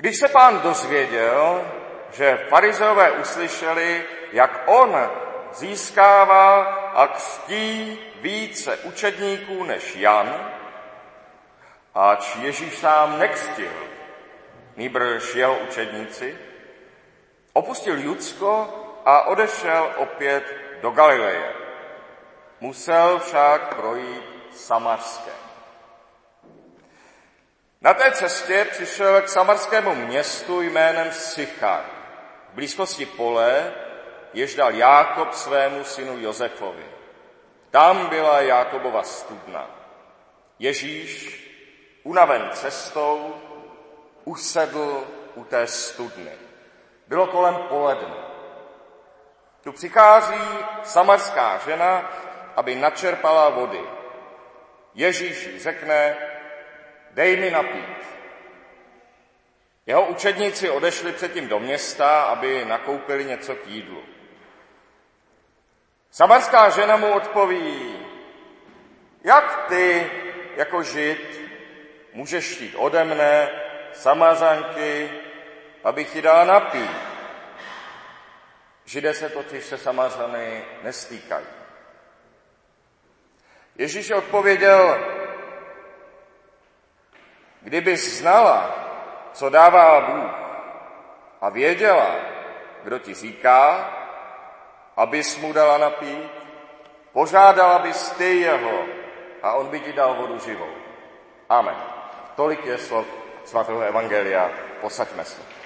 Když se pán dozvěděl, že farizeové uslyšeli, jak on získává a křtí více učedníků než Jan, ač Ježíš sám nekřtil, nýbrž jeho učedníci, opustil Judsko a odešel opět do Galileje. Musel však projít Samarskem. Na té cestě přišel k samarskému městu jménem Sychar, v blízkosti pole, jež dal Jákob svému synu Josefovi. Tam byla Jákobova studna. Ježíš, unaven cestou, usedl u té studny. Bylo kolem poledne. Tu přichází samarská žena, aby načerpala vody. Ježíš řekne, dej mi napít. Jeho učedníci odešli předtím do města, aby nakoupili něco k jídlu. Samarská žena mu odpoví, jak ty jako žid můžeš chtít ode mne, samazanky, abych ti dala napít. Židé se totiž se samazany nestýkají. Ježíš odpověděl, kdyby znala, co dává Bůh a věděla, kdo ti říká, abys mu dala napít, požádala bys ty jeho a on by ti dal vodu živou. Amen. Tolik je slov svatého Evangelia. Posaďme se.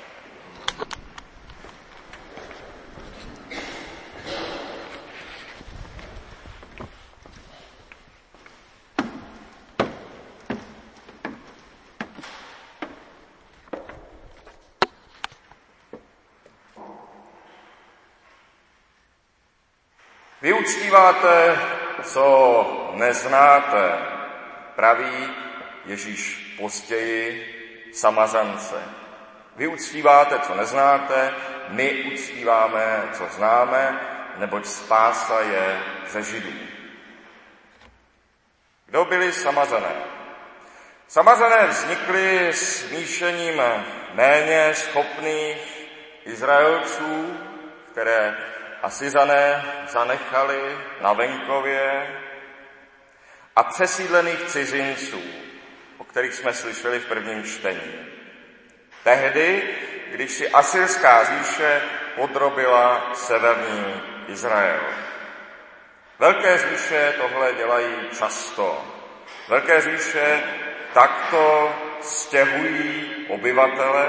Vy uctíváte, co neznáte, praví Ježíš později samazance. Vy uctíváte, co neznáte, my uctíváme, co známe, neboť spása je ze Židů. Kdo byli samazané? Samazané vznikly smíšením méně schopných Izraelců, které Asizané zanechali na venkově a přesídlených cizinců, o kterých jsme slyšeli v prvním čtení. Tehdy, když si Asyrská říše podrobila severní Izrael. Velké říše tohle dělají často. Velké říše takto stěhují obyvatele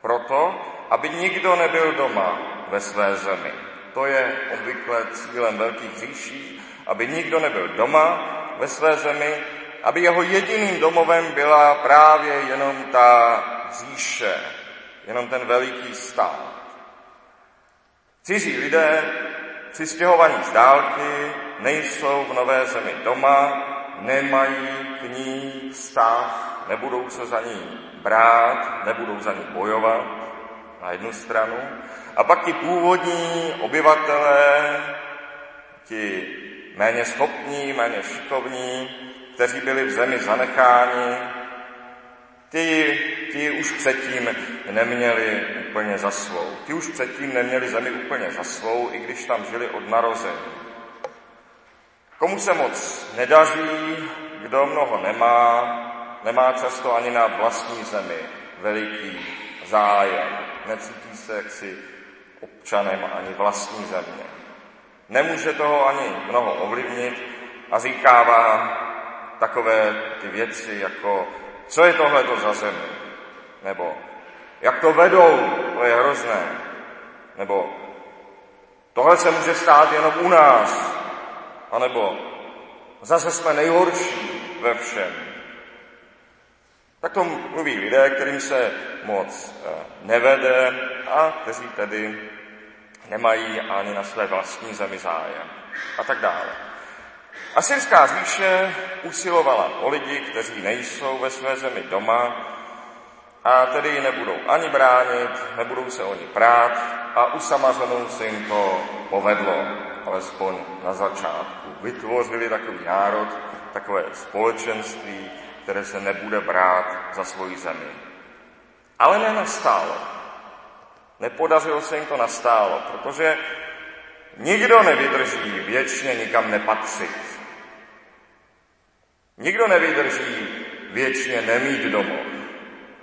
proto, aby nikdo nebyl doma ve své zemi. To je obvykle cílem velkých říší, aby nikdo nebyl doma ve své zemi, aby jeho jediným domovem byla právě jenom ta říše, jenom ten veliký stát. Cizí lidé, přistěhovaní z dálky, nejsou v nové zemi doma, nemají k ní vztah, nebudou se za ní brát, nebudou za ní bojovat na jednu stranu. A pak ti původní obyvatelé, ti méně schopní, méně šikovní, kteří byli v zemi zanecháni, ty, ty už předtím neměli úplně za svou. Ti už předtím neměli zemi úplně za svou, i když tam žili od narození. Komu se moc nedaří, kdo mnoho nemá, nemá často ani na vlastní zemi veliký zájem. Necítí se jaksi občanem ani vlastní země. Nemůže toho ani mnoho ovlivnit a říkává takové ty věci jako, co je tohle to za zemi? Nebo jak to vedou, to je hrozné. Nebo tohle se může stát jenom u nás. A nebo zase jsme nejhorší ve všem. Tak to mluví lidé, kterým se moc eh, nevede a kteří tedy nemají ani na své vlastní zemi zájem a tak dále. Asyrská říše usilovala o lidi, kteří nejsou ve své zemi doma a tedy ji nebudou ani bránit, nebudou se o ní prát a u Samazonů se jim to povedlo, alespoň na začátku. Vytvořili takový národ, takové společenství, které se nebude brát za svoji zemi. Ale nenastálo. Nepodařilo se jim to nastálo, protože nikdo nevydrží věčně nikam nepatřit. Nikdo nevydrží věčně nemít domov.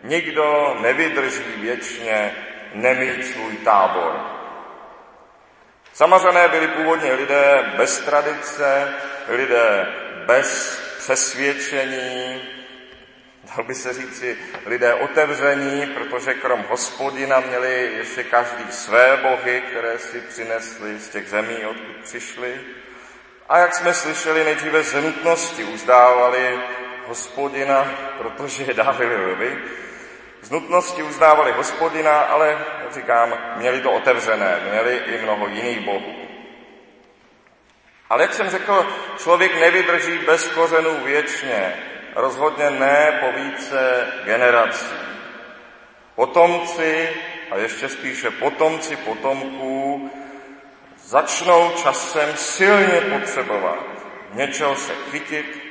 Nikdo nevydrží věčně nemít svůj tábor. Samařané byli původně lidé bez tradice, lidé bez přesvědčení, dal by se říci lidé otevření, protože krom hospodina měli ještě každý své bohy, které si přinesli z těch zemí, odkud přišli. A jak jsme slyšeli, nejdříve z nutnosti uzdávali hospodina, protože je dávili lvy. Z nutnosti uzdávali hospodina, ale, říkám, měli to otevřené, měli i mnoho jiných bohů. Ale jak jsem řekl, člověk nevydrží bez kořenů věčně, rozhodně ne po více generací. Potomci, a ještě spíše potomci potomků, začnou časem silně potřebovat něčeho se chytit,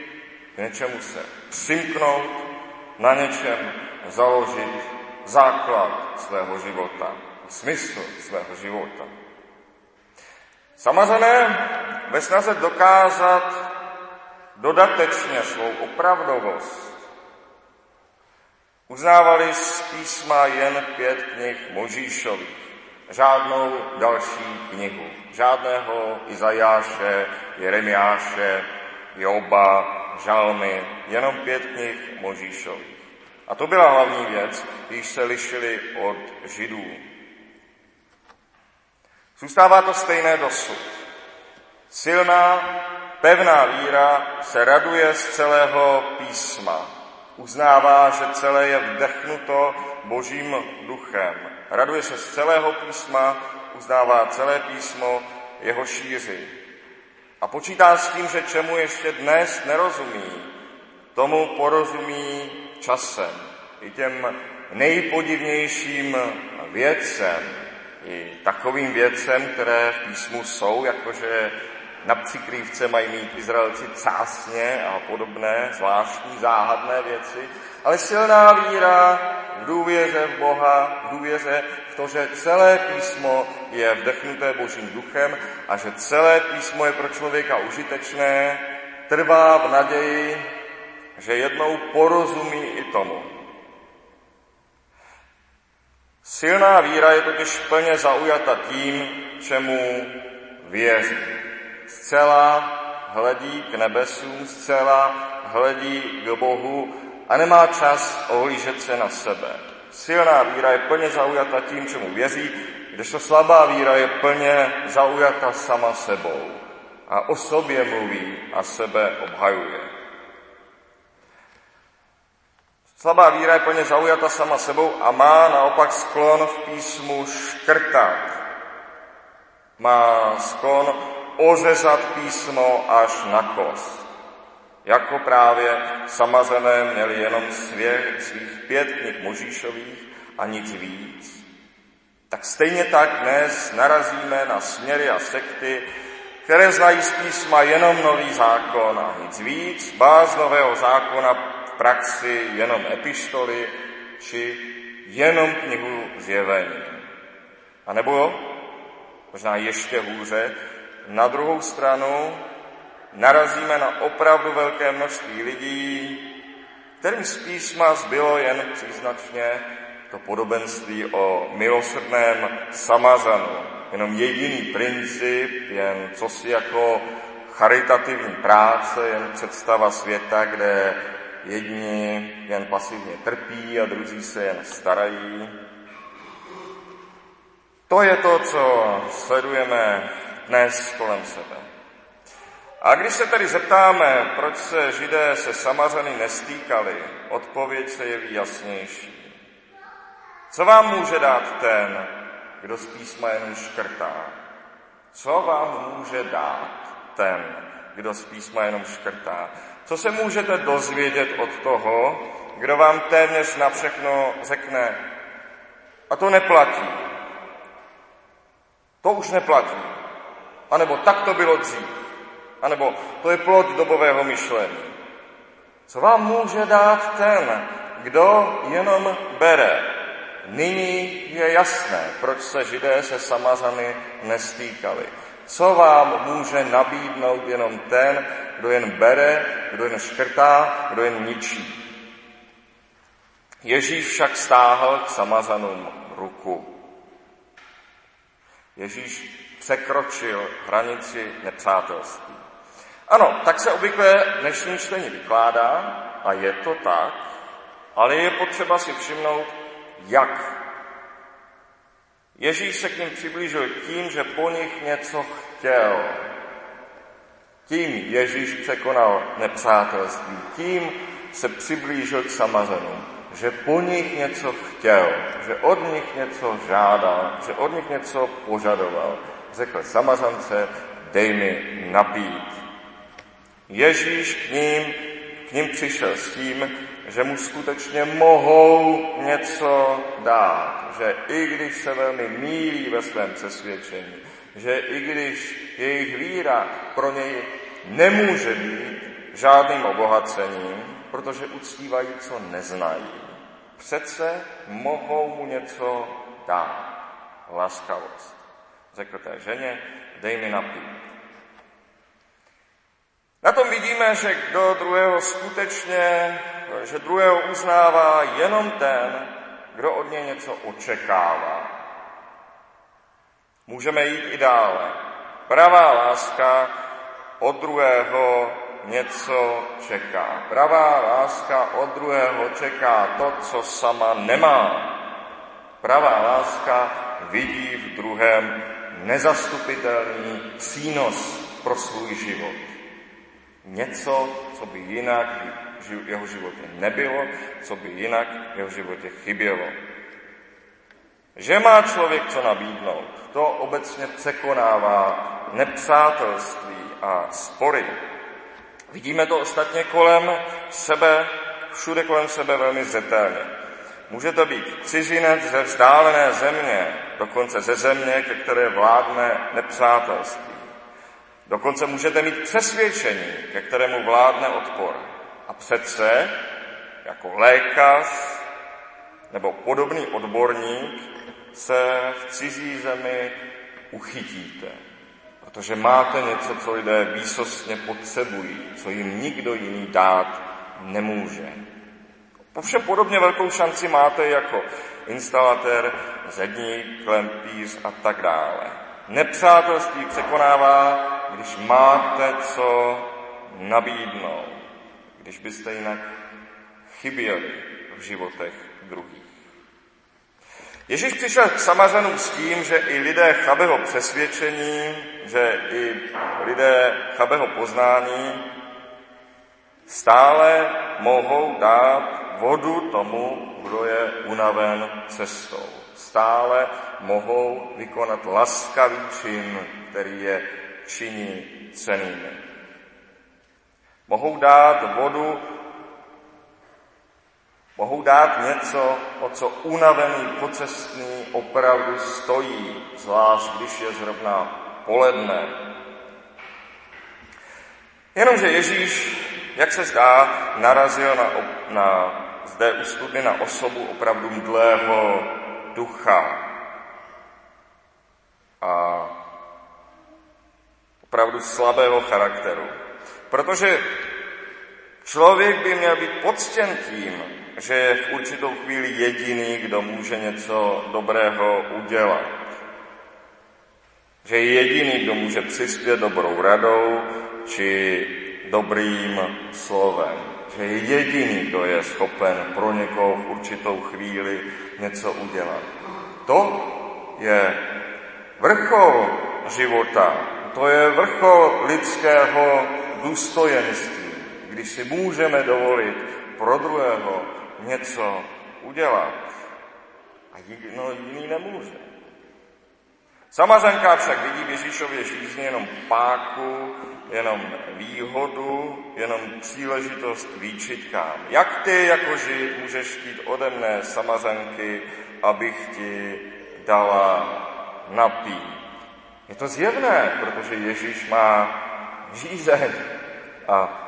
něčemu se přimknout, na něčem založit základ svého života, smysl svého života. Samařené ve snaze dokázat dodatečně svou opravdovost uznávali z písma jen pět knih Možíšových, žádnou další knihu, žádného Izajáše, Jeremiáše, Joba, Žalmy, jenom pět knih Možíšových. A to byla hlavní věc, když se lišili od Židů. Zůstává to stejné dosud. Silná, pevná víra se raduje z celého písma. Uznává, že celé je vdechnuto božím duchem. Raduje se z celého písma, uznává celé písmo, jeho šíři. A počítá s tím, že čemu ještě dnes nerozumí, tomu porozumí časem. I těm nejpodivnějším věcem, i takovým věcem, které v písmu jsou, jakože na přikrývce mají mít Izraelci cásně a podobné zvláštní záhadné věci, ale silná víra v důvěře v Boha, v důvěře v to, že celé písmo je vdechnuté Božím duchem a že celé písmo je pro člověka užitečné, trvá v naději, že jednou porozumí i tomu. Silná víra je totiž plně zaujata tím, čemu věří. Zcela hledí k nebesům, zcela hledí k Bohu a nemá čas ohlížet se na sebe. Silná víra je plně zaujata tím, čemu věří, kdežto slabá víra je plně zaujata sama sebou a o sobě mluví a sebe obhajuje. Slabá víra je plně zaujata sama sebou a má naopak sklon v písmu škrtat. Má sklon ořezat písmo až na kost. Jako právě samazené měli jenom svě, svých pět knih Možíšových a nic víc. Tak stejně tak dnes narazíme na směry a sekty, které znají z písma jenom nový zákon a nic víc, báz nového zákona praxi jenom epištoly či jenom knihu zjevení. A nebo, možná ještě hůře, na druhou stranu narazíme na opravdu velké množství lidí, kterým z písma zbylo jen příznačně to podobenství o milosrdném samazanu. Jenom jediný princip, jen co si jako charitativní práce, jen představa světa, kde jedni jen pasivně trpí a druzí se jen starají. To je to, co sledujeme dnes kolem sebe. A když se tedy zeptáme, proč se židé se samařany nestýkali, odpověď se jeví jasnější. Co vám může dát ten, kdo z písma jen škrtá? Co vám může dát ten, kdo z písma jenom škrtá? Co se můžete dozvědět od toho, kdo vám téměř na všechno řekne, a to neplatí. To už neplatí. A nebo tak to bylo dřív. A nebo to je plod dobového myšlení. Co vám může dát ten, kdo jenom bere, nyní je jasné, proč se židé se Samazany nestýkali. Co vám může nabídnout jenom ten, kdo jen bere, kdo jen škrtá, kdo jen ničí. Ježíš však stáhl k Samazanům ruku. Ježíš překročil hranici nepřátelství. Ano, tak se obvykle dnešní čtení vykládá a je to tak, ale je potřeba si všimnout, jak. Ježíš se k ním přiblížil tím, že po nich něco chtěl. Tím Ježíš překonal nepřátelství, tím se přiblížil k Samazanům, že po nich něco chtěl, že od nich něco žádal, že od nich něco požadoval. Řekl Samazance, dej mi napít. Ježíš k ním, k ním přišel s tím, že mu skutečně mohou něco dát, že i když se velmi mílí ve svém přesvědčení, že i když jejich víra pro něj nemůže být žádným obohacením, protože uctívají, co neznají, přece mohou mu něco dát. Laskavost. Řekl té ženě, dej mi napít. Na tom vidíme, že kdo druhého skutečně, že druhého uznává jenom ten, kdo od něj něco očekává. Můžeme jít i dále. Pravá láska od druhého něco čeká. Pravá láska od druhého čeká to, co sama nemá. Pravá láska vidí v druhém nezastupitelný přínos pro svůj život. Něco, co by jinak v jeho životě nebylo, co by jinak v jeho životě chybělo. Že má člověk co nabídnout, to obecně překonává nepřátelství a spory. Vidíme to ostatně kolem sebe, všude kolem sebe velmi zřetelně. Může to být cizinec ze vzdálené země, dokonce ze země, ke které vládne nepřátelství. Dokonce můžete mít přesvědčení, ke kterému vládne odpor. A přece, jako lékař nebo podobný odborník, se v cizí zemi uchytíte. Protože máte něco, co lidé výsostně potřebují, co jim nikdo jiný dát nemůže. Povšem podobně velkou šanci máte jako instalatér, zedník, klempíř a tak dále. Nepřátelství překonává, když máte co nabídnout, když byste jinak chyběli v životech druhých. Ježíš přišel k Samařanům s tím, že i lidé chabého přesvědčení, že i lidé chabého poznání stále mohou dát vodu tomu, kdo je unaven cestou. Stále mohou vykonat laskavý čin, který je činí cenými. Mohou dát vodu Mohou dát něco, o co unavený pocestný opravdu stojí, zvlášť když je zrovna poledne. Jenomže Ježíš, jak se zdá, narazil na, na zde u studny na osobu opravdu mdlého ducha. A opravdu slabého charakteru. Protože člověk by měl být poctěn tím, že je v určitou chvíli jediný, kdo může něco dobrého udělat. Že je jediný, kdo může přispět dobrou radou či dobrým slovem. Že je jediný, kdo je schopen pro někoho v určitou chvíli něco udělat. To je vrchol života. To je vrchol lidského důstojenství, když si můžeme dovolit pro druhého něco udělat. A no, jiný nemůže. Samazanka však vidí v Ježíšově žízně jenom páku, jenom výhodu, jenom příležitost výčitkám. Jak ty jako žid můžeš chtít ode mne samazanky, abych ti dala napít? Je to zjevné, protože Ježíš má žízeň a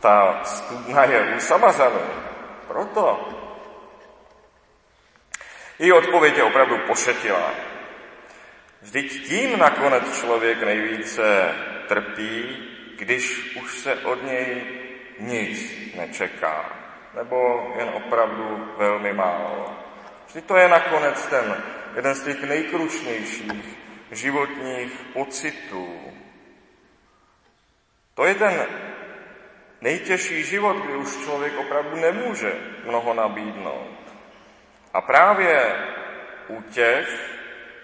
ta studna je u Samazanu. Proto. Její odpověď je opravdu pošetilá. Vždyť tím nakonec člověk nejvíce trpí, když už se od něj nic nečeká, nebo jen opravdu velmi málo. Vždyť to je nakonec ten jeden z těch nejkrušnějších životních pocitů. To je ten nejtěžší život, kdy už člověk opravdu nemůže mnoho nabídnout. A právě u těch,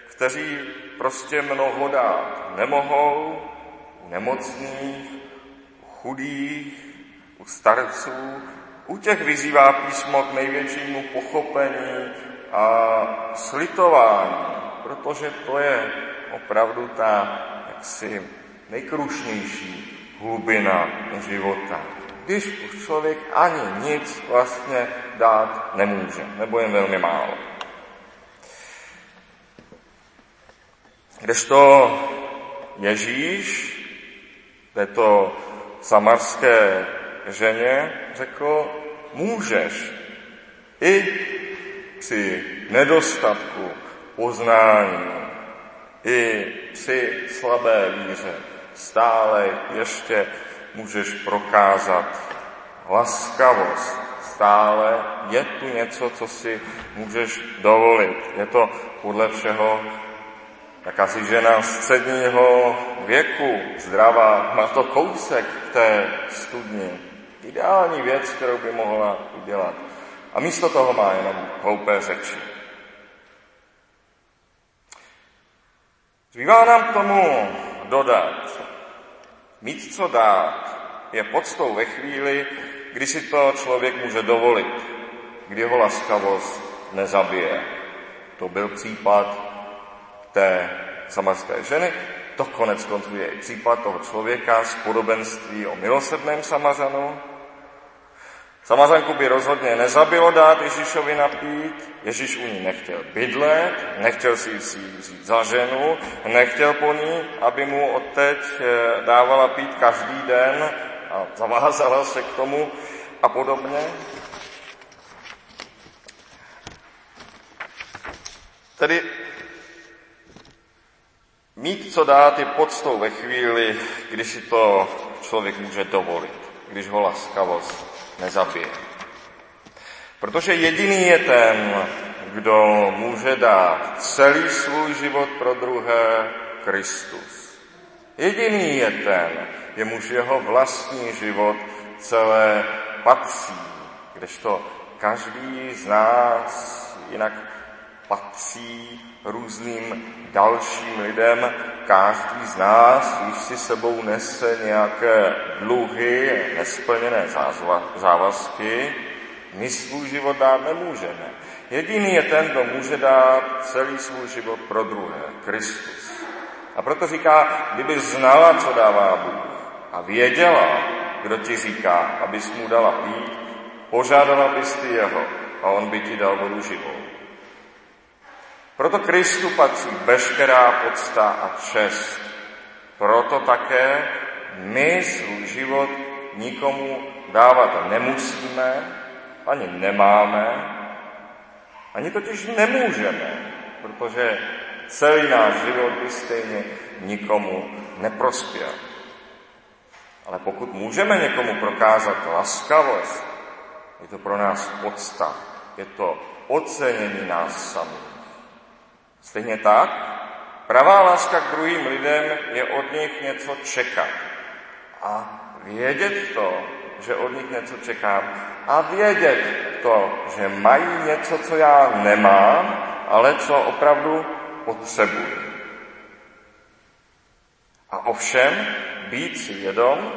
kteří prostě mnoho dát nemohou, nemocných, u chudých, u starců, u těch vyzývá písmo k největšímu pochopení a slitování, protože to je opravdu ta jaksi nejkrušnější hlubina života. Když už člověk ani nic vlastně dát nemůže, nebo jen velmi málo. Kdežto Ježíš této samarské ženě řekl, můžeš i při nedostatku poznání, i při slabé víře stále ještě můžeš prokázat laskavost. Stále je tu něco, co si můžeš dovolit. Je to podle všeho jakási žena středního věku, zdravá, má to kousek v té studni. Ideální věc, kterou by mohla udělat. A místo toho má jenom hloupé řeči. Zbývá nám k tomu dodat, mít co dát je podstou ve chvíli, kdy si to člověk může dovolit, kdy ho laskavost nezabije. To byl případ té samarské ženy, to konec konců je i případ toho člověka z podobenství o milosrdném Samařanu, Samařanku by rozhodně nezabilo dát Ježíšovi napít, Ježíš u ní nechtěl bydlet, nechtěl si ji vzít za ženu, nechtěl po ní, aby mu odteď eh, dávala pít každý den a zavázala se k tomu a podobně. Tedy mít co dát je podstou ve chvíli, kdy si to člověk může dovolit, když ho laskavost nezabije. Protože jediný je ten, kdo může dát celý svůj život pro druhé, Kristus. Jediný je ten, jemuž jeho vlastní život celé patří, kdežto každý z nás jinak patří různým dalším lidem. Každý z nás již si sebou nese nějaké dluhy, nesplněné závazky. My svůj život dát nemůžeme. Jediný je ten, kdo může dát celý svůj život pro druhé, Kristus. A proto říká, kdyby znala, co dává Bůh a věděla, kdo ti říká, abys mu dala pít, požádala bys ty jeho a on by ti dal vodu živou. Proto Kristu patří veškerá podsta a čest. Proto také my svůj život nikomu dávat nemusíme, ani nemáme, ani totiž nemůžeme, protože celý náš život by stejně nikomu neprospěl. Ale pokud můžeme někomu prokázat laskavost, je to pro nás podsta, je to ocenění nás samých. Stejně tak, pravá láska k druhým lidem je od nich něco čekat. A vědět to, že od nich něco čekám. A vědět to, že mají něco, co já nemám, ale co opravdu potřebuji. A ovšem být si vědom,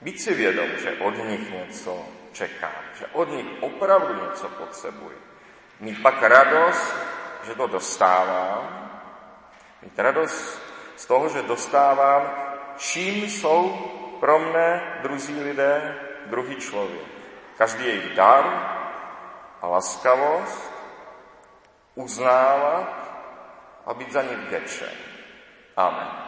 být si vědom, že od nich něco čekám, že od nich opravdu něco potřebuji. Mít pak radost že to dostávám, mít radost z toho, že dostávám, čím jsou pro mne druzí lidé, druhý člověk. Každý jejich dar a laskavost uznávat a být za ně vděčen. Amen.